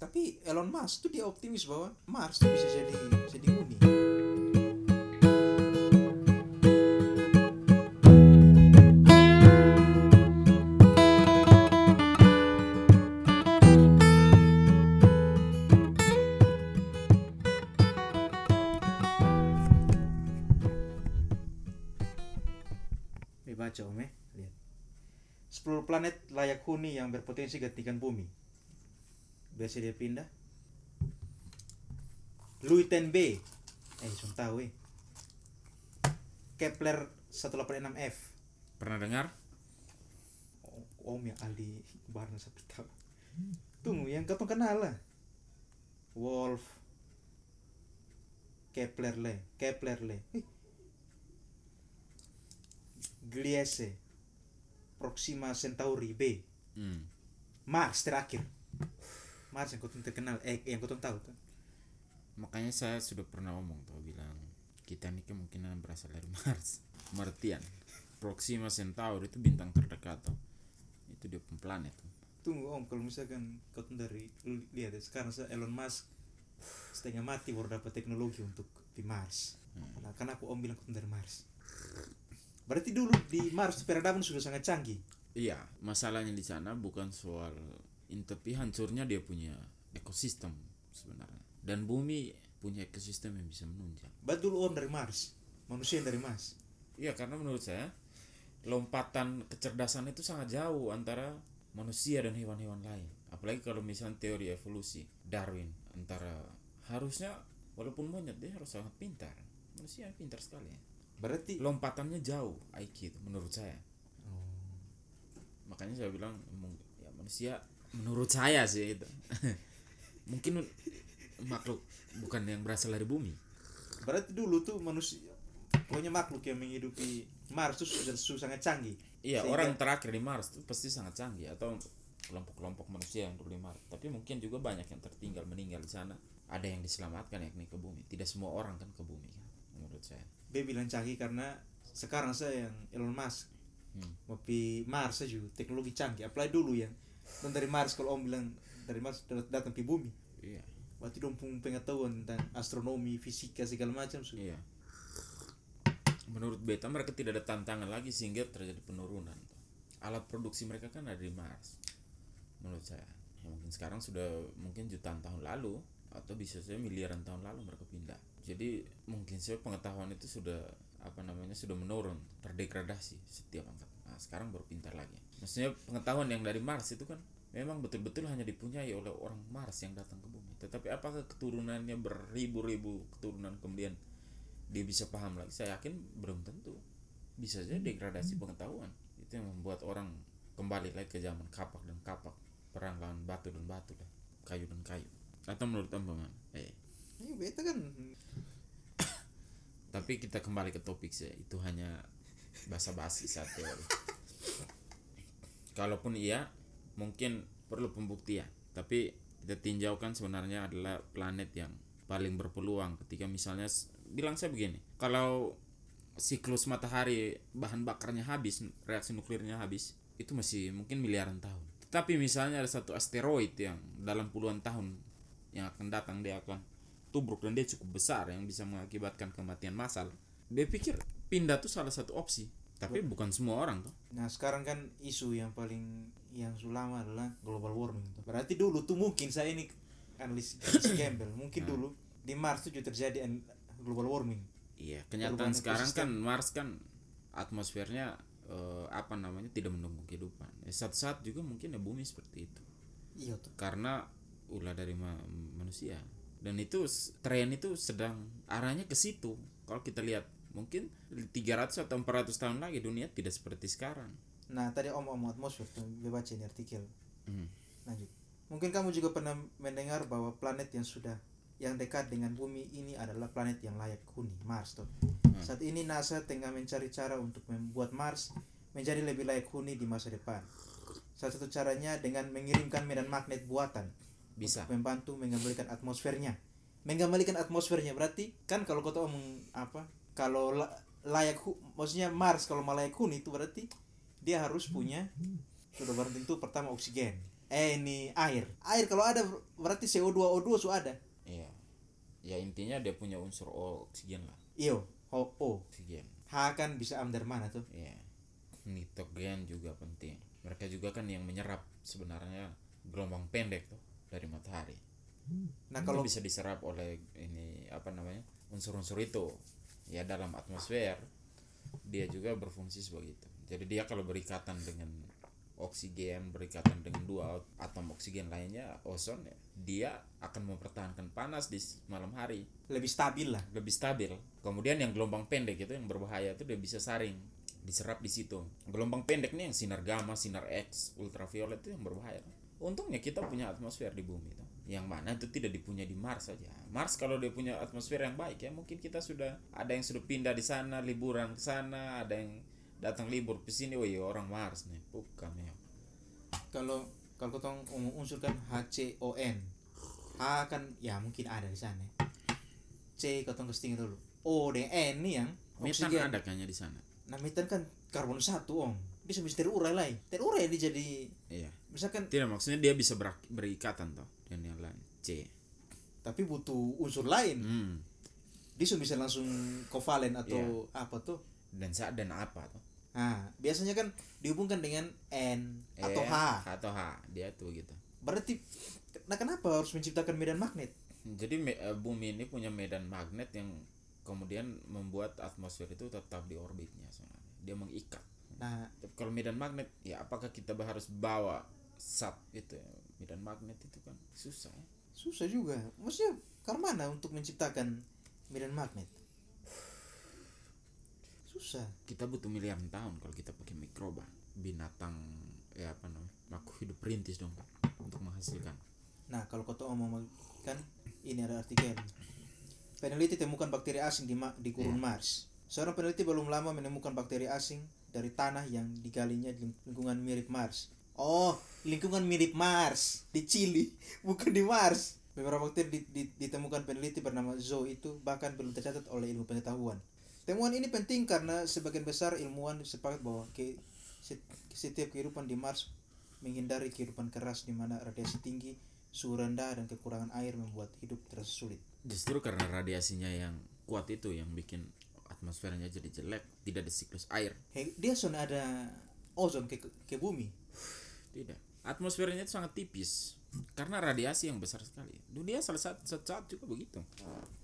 Tapi Elon Musk tuh dia optimis bahwa Mars tuh bisa jadi jadi huni. Eh baca om eh, lihat. 10 planet layak huni yang berpotensi gantikan bumi. Biasa dia pindah. Luiten B. Eh, sudah tahu eh. Kepler 186F. Pernah dengar? Oh, om yang Aldi Barna sampai tahu. Tunggu, yang kau kenal lah. Wolf. Kepler le, Kepler le. Eh. Gliese. Proxima Centauri B. Hmm. Mars terakhir. Mars yang kau terkenal, eh yang kau tahu tuh. Makanya saya sudah pernah ngomong tuh bilang kita ini kemungkinan berasal dari Mars. Martian. Proxima Centauri itu bintang terdekat tuh. Itu dia pun planet tuh. Tunggu om, kalau misalkan kau dari lu lihat ya, sekarang saya Elon Musk setengah mati baru dapat teknologi untuk di Mars. Nah, kenapa om bilang kau dari Mars? Berarti dulu di Mars peradaban sudah sangat canggih. Iya, masalahnya di sana bukan soal tapi hancurnya dia punya ekosistem sebenarnya. Dan bumi punya ekosistem yang bisa menunjang. Dulu om dari Mars, manusia yang dari Mars. Iya, karena menurut saya lompatan kecerdasan itu sangat jauh antara manusia dan hewan-hewan lain. Apalagi kalau misalnya teori evolusi Darwin antara harusnya walaupun monyet dia harus sangat pintar. Manusia pintar sekali. Berarti Lompatannya jauh IQ itu menurut saya. Makanya saya bilang ya manusia menurut saya sih itu. Mungkin makhluk bukan yang berasal dari bumi. berarti dulu tuh manusia pokoknya makhluk yang menghidupi Mars tuh sudah, sangat canggih. Iya, Sehingga- orang terakhir di Mars itu pasti sangat canggih atau kelompok-kelompok manusia yang dulu di Mars. Tapi mungkin juga banyak yang tertinggal meninggal di sana. Ada yang diselamatkan yakni ke bumi. Tidak semua orang kan ke bumi kan, menurut saya. Dia bilang canggih karena sekarang saya yang Elon Musk Hmm. Mars saja teknologi canggih. Apalagi dulu yang dan dari Mars kalau om bilang dari Mars dat- datang ke bumi. Iya. Berarti dong punya pengetahuan tentang astronomi, fisika segala macam sudah. Iya. Menurut beta mereka tidak ada tantangan lagi sehingga terjadi penurunan. Alat produksi mereka kan ada di Mars. Menurut saya. Ya, mungkin sekarang sudah mungkin jutaan tahun lalu atau bisa saja miliaran tahun lalu mereka pindah. Jadi mungkin saya pengetahuan itu sudah apa namanya sudah menurun, terdegradasi setiap angkat. Nah, sekarang baru pintar lagi. Maksudnya pengetahuan yang dari Mars itu kan memang betul-betul hanya dipunyai oleh orang Mars yang datang ke bumi. Tetapi apakah keturunannya beribu-ribu keturunan kemudian dia bisa paham lagi? Saya yakin belum tentu. Bisa saja degradasi pengetahuan. Itu yang membuat orang kembali lagi ke zaman kapak dan kapak, perang lawan batu dan batu dan kayu dan kayu. Atau menurut bagaimana? Eh, Ini beta kan tapi kita kembali ke topik sih. Itu hanya basa-basi saat teori. Kalaupun iya, mungkin perlu pembuktian. Tapi kita tinjaukan sebenarnya adalah planet yang paling berpeluang ketika misalnya bilang saya begini, kalau siklus matahari bahan bakarnya habis, reaksi nuklirnya habis, itu masih mungkin miliaran tahun. Tetapi misalnya ada satu asteroid yang dalam puluhan tahun yang akan datang dia akan tubruk dan dia cukup besar yang bisa mengakibatkan kematian massal. Dia pikir pindah tuh salah satu opsi, tapi bukan semua orang tuh. Nah sekarang kan isu yang paling yang sulama adalah global warming. tuh. Berarti dulu tuh mungkin saya ini analis, gembel. Mungkin dulu di Mars tuh juga terjadi global warming. Iya, kenyataan sekarang kan. Mars kan atmosfernya eh, apa namanya tidak mendukung kehidupan. Ya, Saat saat juga mungkin ya bumi seperti itu. Iya tuh. Karena ulah dari ma- manusia. Dan itu tren itu sedang arahnya ke situ. Kalau kita lihat mungkin 300 atau 400 tahun lagi dunia tidak seperti sekarang. Nah tadi om om atmosfer tuh baca ini artikel. Hmm. Lanjut. Mungkin kamu juga pernah mendengar bahwa planet yang sudah yang dekat dengan bumi ini adalah planet yang layak huni, Mars tuh. Saat ini NASA tengah mencari cara untuk membuat Mars menjadi lebih layak huni di masa depan. Salah satu caranya dengan mengirimkan medan magnet buatan Bisa. untuk membantu mengembalikan atmosfernya. Mengembalikan atmosfernya berarti kan kalau kau tahu apa? Kalau la- layak hu- maksudnya Mars kalau layak huni itu berarti dia harus punya sudah barang tentu pertama oksigen. eh ini air air kalau ada ber- berarti CO2 O2 su ada iya ya intinya dia punya unsur oksigen lah iyo O O oksigen H kan bisa am dari mana tuh Iya. Nitrogen juga penting. Mereka juga kan yang menyerap sebenarnya gelombang pendek tuh dari matahari. nah Kalau kalau bisa diserap oleh ini apa namanya unsur-unsur itu ya dalam atmosfer dia juga berfungsi sebagai itu. Jadi dia kalau berikatan dengan oksigen berikatan dengan dua atom oksigen lainnya ozon ya, dia akan mempertahankan panas di malam hari lebih stabil lah lebih stabil. Kemudian yang gelombang pendek itu yang berbahaya itu dia bisa saring diserap di situ. Gelombang pendek nih yang sinar gamma, sinar X, ultraviolet itu yang berbahaya. Untungnya kita punya atmosfer di bumi. Yang mana itu tidak dipunya di Mars saja. Mars kalau dia punya atmosfer yang baik ya mungkin kita sudah ada yang sudah pindah di sana liburan ke sana, ada yang datang libur ke sini, oh iya orang Mars nih, bukan ya. kalau kalau ketong umum unsur kan HCON H kan ya mungkin ada di sana C ketong kesting dulu O dan N nih yang Metan oksigen ada kayaknya di sana. nah metan kan karbon satu om bisa bisa terurai lah terurai dia jadi Iya. misalkan Tidak maksudnya dia bisa berikatan toh. C. tapi butuh unsur lain. Hmm. dia bisa langsung kovalen atau apa tuh? Dan saat dan apa toh? nah biasanya kan dihubungkan dengan N atau Eh, H atau H. Dia tuh gitu. Berarti nah kenapa harus menciptakan medan magnet? Jadi me- eh, bumi ini punya medan magnet yang kemudian membuat atmosfer itu tetap di orbitnya sebenarnya. Dia mengikat. Nah. Tapi kalau medan magnet ya apakah kita harus bawa sat gitu ya? Medan magnet itu kan susah ya susah juga. Maksudnya karena untuk menciptakan medan magnet? Susah. Kita butuh miliaran tahun kalau kita pakai mikroba. Binatang ya apa namanya makhluk hidup perintis dong untuk menghasilkan. Nah kalau kau tahu ngomong kan ini ada artikel peneliti temukan bakteri asing di ma- di gurun Mars. Seorang peneliti belum lama menemukan bakteri asing dari tanah yang digalinya di lingkungan mirip Mars oh lingkungan mirip Mars di Chili bukan di Mars beberapa di- ditemukan peneliti bernama Zoe itu bahkan belum tercatat oleh ilmu pengetahuan Temuan ini penting karena sebagian besar ilmuwan sepakat bahwa ke, set- setiap kehidupan di Mars menghindari kehidupan keras di mana radiasi tinggi, suhu rendah, dan kekurangan air membuat hidup terasa sulit. justru karena radiasinya yang kuat itu yang bikin atmosfernya jadi jelek tidak ada siklus air He, dia sudah ada ozon ke, ke bumi. Tidak. Atmosfernya itu sangat tipis karena radiasi yang besar sekali. Dunia salah satu saat, juga begitu.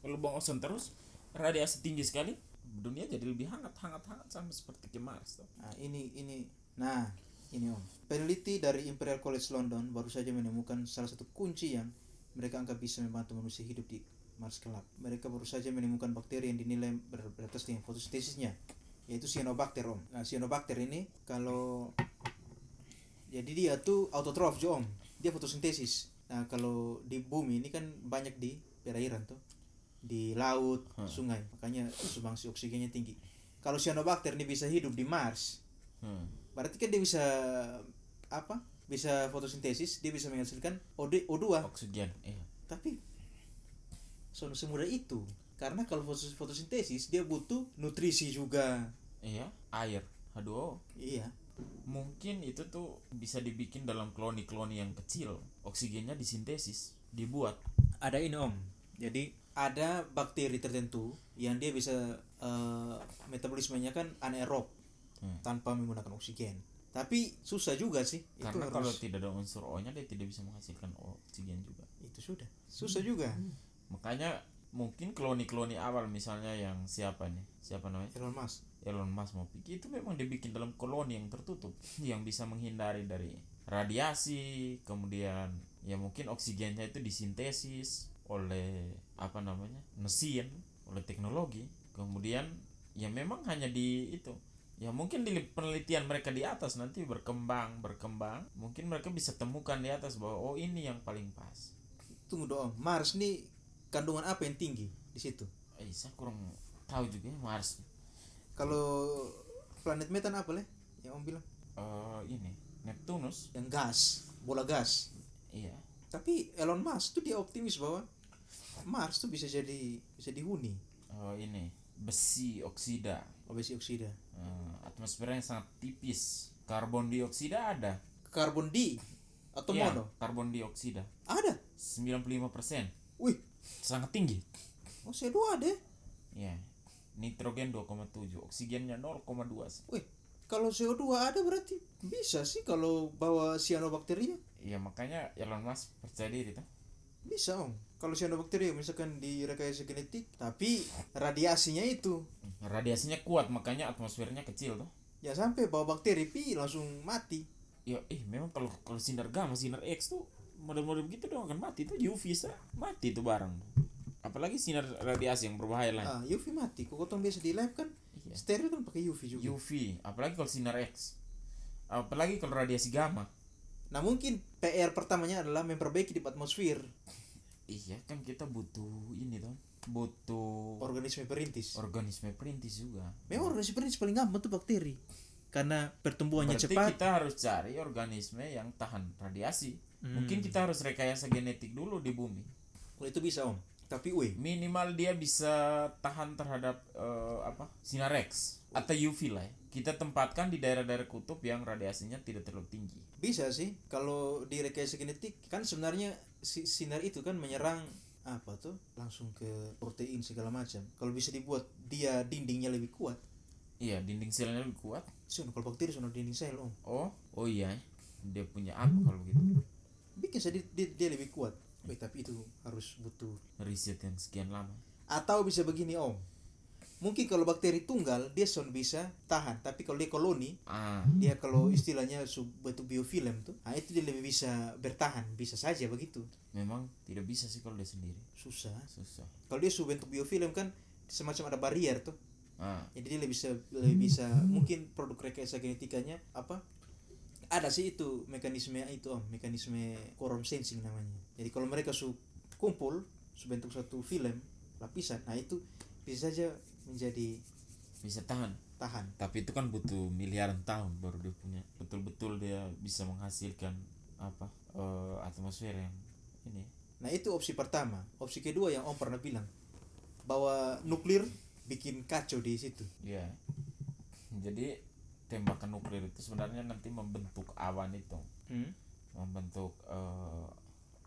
Kalau buang ozon terus, radiasi tinggi sekali, dunia jadi lebih hangat, hangat, hangat sama seperti ke Mars. Nah, ini ini nah, ini Om. Peneliti dari Imperial College London baru saja menemukan salah satu kunci yang mereka anggap bisa membantu manusia hidup di Mars kelak. Mereka baru saja menemukan bakteri yang dinilai ber- dengan fotosintesisnya, yaitu cyanobacter Om. Nah, cyanobacter ini kalau jadi dia tuh autotrof Jo Om. Dia fotosintesis. Nah, kalau di bumi ini kan banyak di perairan tuh. Di laut, sungai. Makanya sumbangsi oksigennya tinggi. Kalau cyanobacter ini bisa hidup di Mars, Hmm. berarti kan dia bisa apa bisa fotosintesis dia bisa menghasilkan OD O2 Oksigen. Iya. tapi so semudah itu karena kalau fotos- fotosintesis dia butuh nutrisi juga Iya, air. Aduh. iya Mungkin itu tuh bisa dibikin dalam kloni-kloni yang kecil. Oksigennya disintesis, dibuat. ada ini om jadi ada bakteri tertentu yang dia bisa eh, metabolismenya kan anaerob Hmm. tanpa menggunakan oksigen tapi susah juga sih Karena itu kalau harus tidak ada unsur O-nya dia tidak bisa menghasilkan oksigen juga. itu sudah susah juga Makanya mungkin kloni-kloni awal misalnya yang siapa nih? Siapa namanya? Elon Musk Elon Musk mau pikir itu memang dibikin dalam koloni yang tertutup yang bisa menghindari dari radiasi, kemudian ya mungkin oksigennya itu disintesis oleh apa namanya? mesin, oleh teknologi. Kemudian ya memang hanya di itu ya mungkin di penelitian mereka di atas nanti berkembang berkembang mungkin mereka bisa temukan di atas bahwa oh ini yang paling pas tunggu dong Mars nih kandungan apa yang tinggi di situ eh saya kurang tahu juga ya Mars kalau planet metan apa leh yang om bilang. Eh, ini Neptunus. Yang gas bola gas. Iya. Tapi Elon Musk tuh dia optimis bahwa Mars tuh bisa jadi bisa dihuni. Oh ini besi oksida. Obesi oksida. Eh, atmosfernya sangat tipis. Karbon dioksida ada. Karbon di atau Iya, mono? karbon dioksida. Ada? 95 persen. Wih. Sangat tinggi. Oh CO2 ada. Ya nitrogen 2,7 oksigennya 0,2 wih kalau CO2 ada berarti bisa sih kalau bawa cyanobacteria Iya makanya Elon Musk percaya diri tuh. Bisa om. Kalau cyanobacteria misalkan di rekayasa genetik tapi radiasinya itu. Radiasinya kuat makanya atmosfernya kecil tuh. Ya sampai bawa bakteri pi langsung mati. Ya eh memang kalau kalau sinar gamma sinar X tuh model-model gitu dong akan mati tuh UV sa mati tuh barang apalagi sinar radiasi yang berbahaya lain ah UV mati. Kok potong biasa di lab kan Iya. steril kan pakai UV juga. UV apalagi kalau sinar X. Apalagi kalau radiasi gamma. Nah mungkin PR pertamanya adalah memperbaiki di atmosfer. Iya kan kita butuh ini tuh butuh organisme perintis. organisme perintis juga. Memang organisme perintis paling gampang tuh bakteri. Karena pertumbuhannya berarti cepat. kita harus cari organisme yang tahan radiasi. Hmm. mungkin kita harus rekayasa genetik dulu di bumi. Kalau itu bisa om tapi weh minimal dia bisa tahan terhadap eh, apa sinar X atau UV lah ya. kita tempatkan di daerah-daerah kutub yang radiasinya tidak terlalu tinggi. Bisa sih. Kalau di rekayasa genetik kan sebenarnya si sinar itu kan menyerang apa tuh? Langsung ke protein segala macam. Kalau bisa dibuat dia dindingnya lebih kuat. Iya dinding selnya lebih kuat. Sono kalau bakteri sono dinding sel om. Oh oh iya. Dia punya apa kalau gitu bikin saja dia, dia, dia lebih kuat Weh, tapi itu harus butuh riset yang sekian lama. Atau bisa begini om. Mungkin kalau bakteri tunggal dia son bisa tahan. Tapi kalau dia koloni ah. dia kalau istilahnya sub bentuk biofilm tuh ah itu dia lebih bisa bertahan. Bisa saja begitu. Memang tidak bisa sih kalau dia sendiri. Susah. Susah. Kalau dia sub bentuk biofilm kan semacam ada barrier tuh. Ah. Jadi dia lebih bisa lebih bisa mungkin produk rekayasa genetikanya apa ada sih itu mekanisme itu om mekanisme quorum sensing namanya. Jadi kalau mereka su kumpul su bentuk satu film lapisan nah itu bisa saja menjadi bisa tahan. Tahan. Tapi itu kan butuh miliaran tahun baru dia punya. Betul-betul dia bisa menghasilkan apa eh, atmosfer yang ini. Nah itu opsi pertama. Opsi kedua yang om pernah bilang bahwa nuklir bikin kacau di situ. Ya jadi tembakan nuklir itu sebenarnya nanti membentuk awan itu. Hmm? membentuk eh,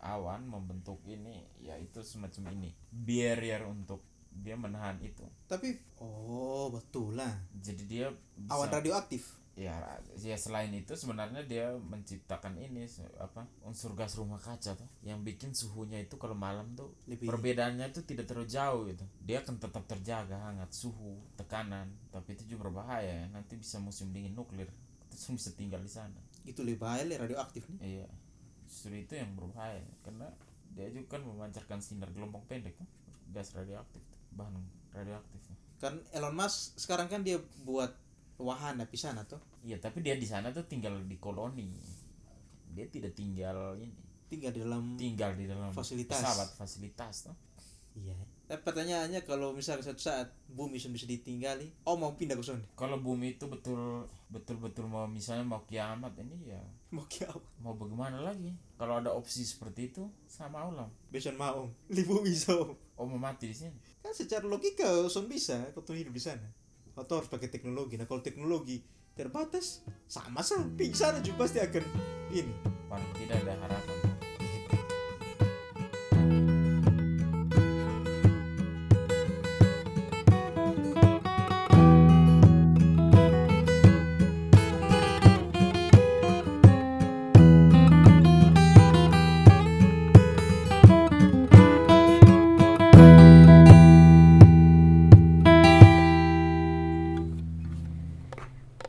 awan membentuk ini ya itu semacam ini barrier untuk dia menahan itu. Tapi oh betul lah. Jadi dia bisa, awan radioaktif ya ya selain itu sebenarnya dia menciptakan ini apa unsur gas rumah kaca tuh yang bikin suhunya itu kalau malam tuh Lebih- perbedaannya itu tidak terlalu jauh gitu. Dia akan tetap terjaga hangat suhu tekanan tapi itu juga berbahaya ya. nanti bisa musim dingin nuklir terus bisa tinggal di sana. Itu lebih bahaya radioaktif nih iya. Justru itu yang berbahaya karena dia juga kan memancarkan sinar gelombang pendek tuh gas radioaktif bahan radioaktif kan Elon Musk sekarang kan dia buat wahana di sana tuh. Iya tapi dia di sana tuh tinggal di koloni. Dia tidak tinggal ini. Tinggal di dalam tinggal di dalam Fasilitas. pesawat fasilitas tuh. Iya. Tapi pertanyaannya kalau misalnya suatu saat bumi sudah bisa ditinggali oh mau pindah ke sana? Kalau bumi itu betul betul betul mau misalnya mau kiamat ini ya. Mau ke apa mau bagaimana lagi? Kalau ada opsi seperti itu sama Allah. Besok mau di bumi so oh mau mati di sini? Kan secara logika son bisa kau hidup di sana atau harus pakai teknologi. Nah kalau teknologi terbatas sama sah. Pingsan juga pasti akan ini. Tidak ada harapan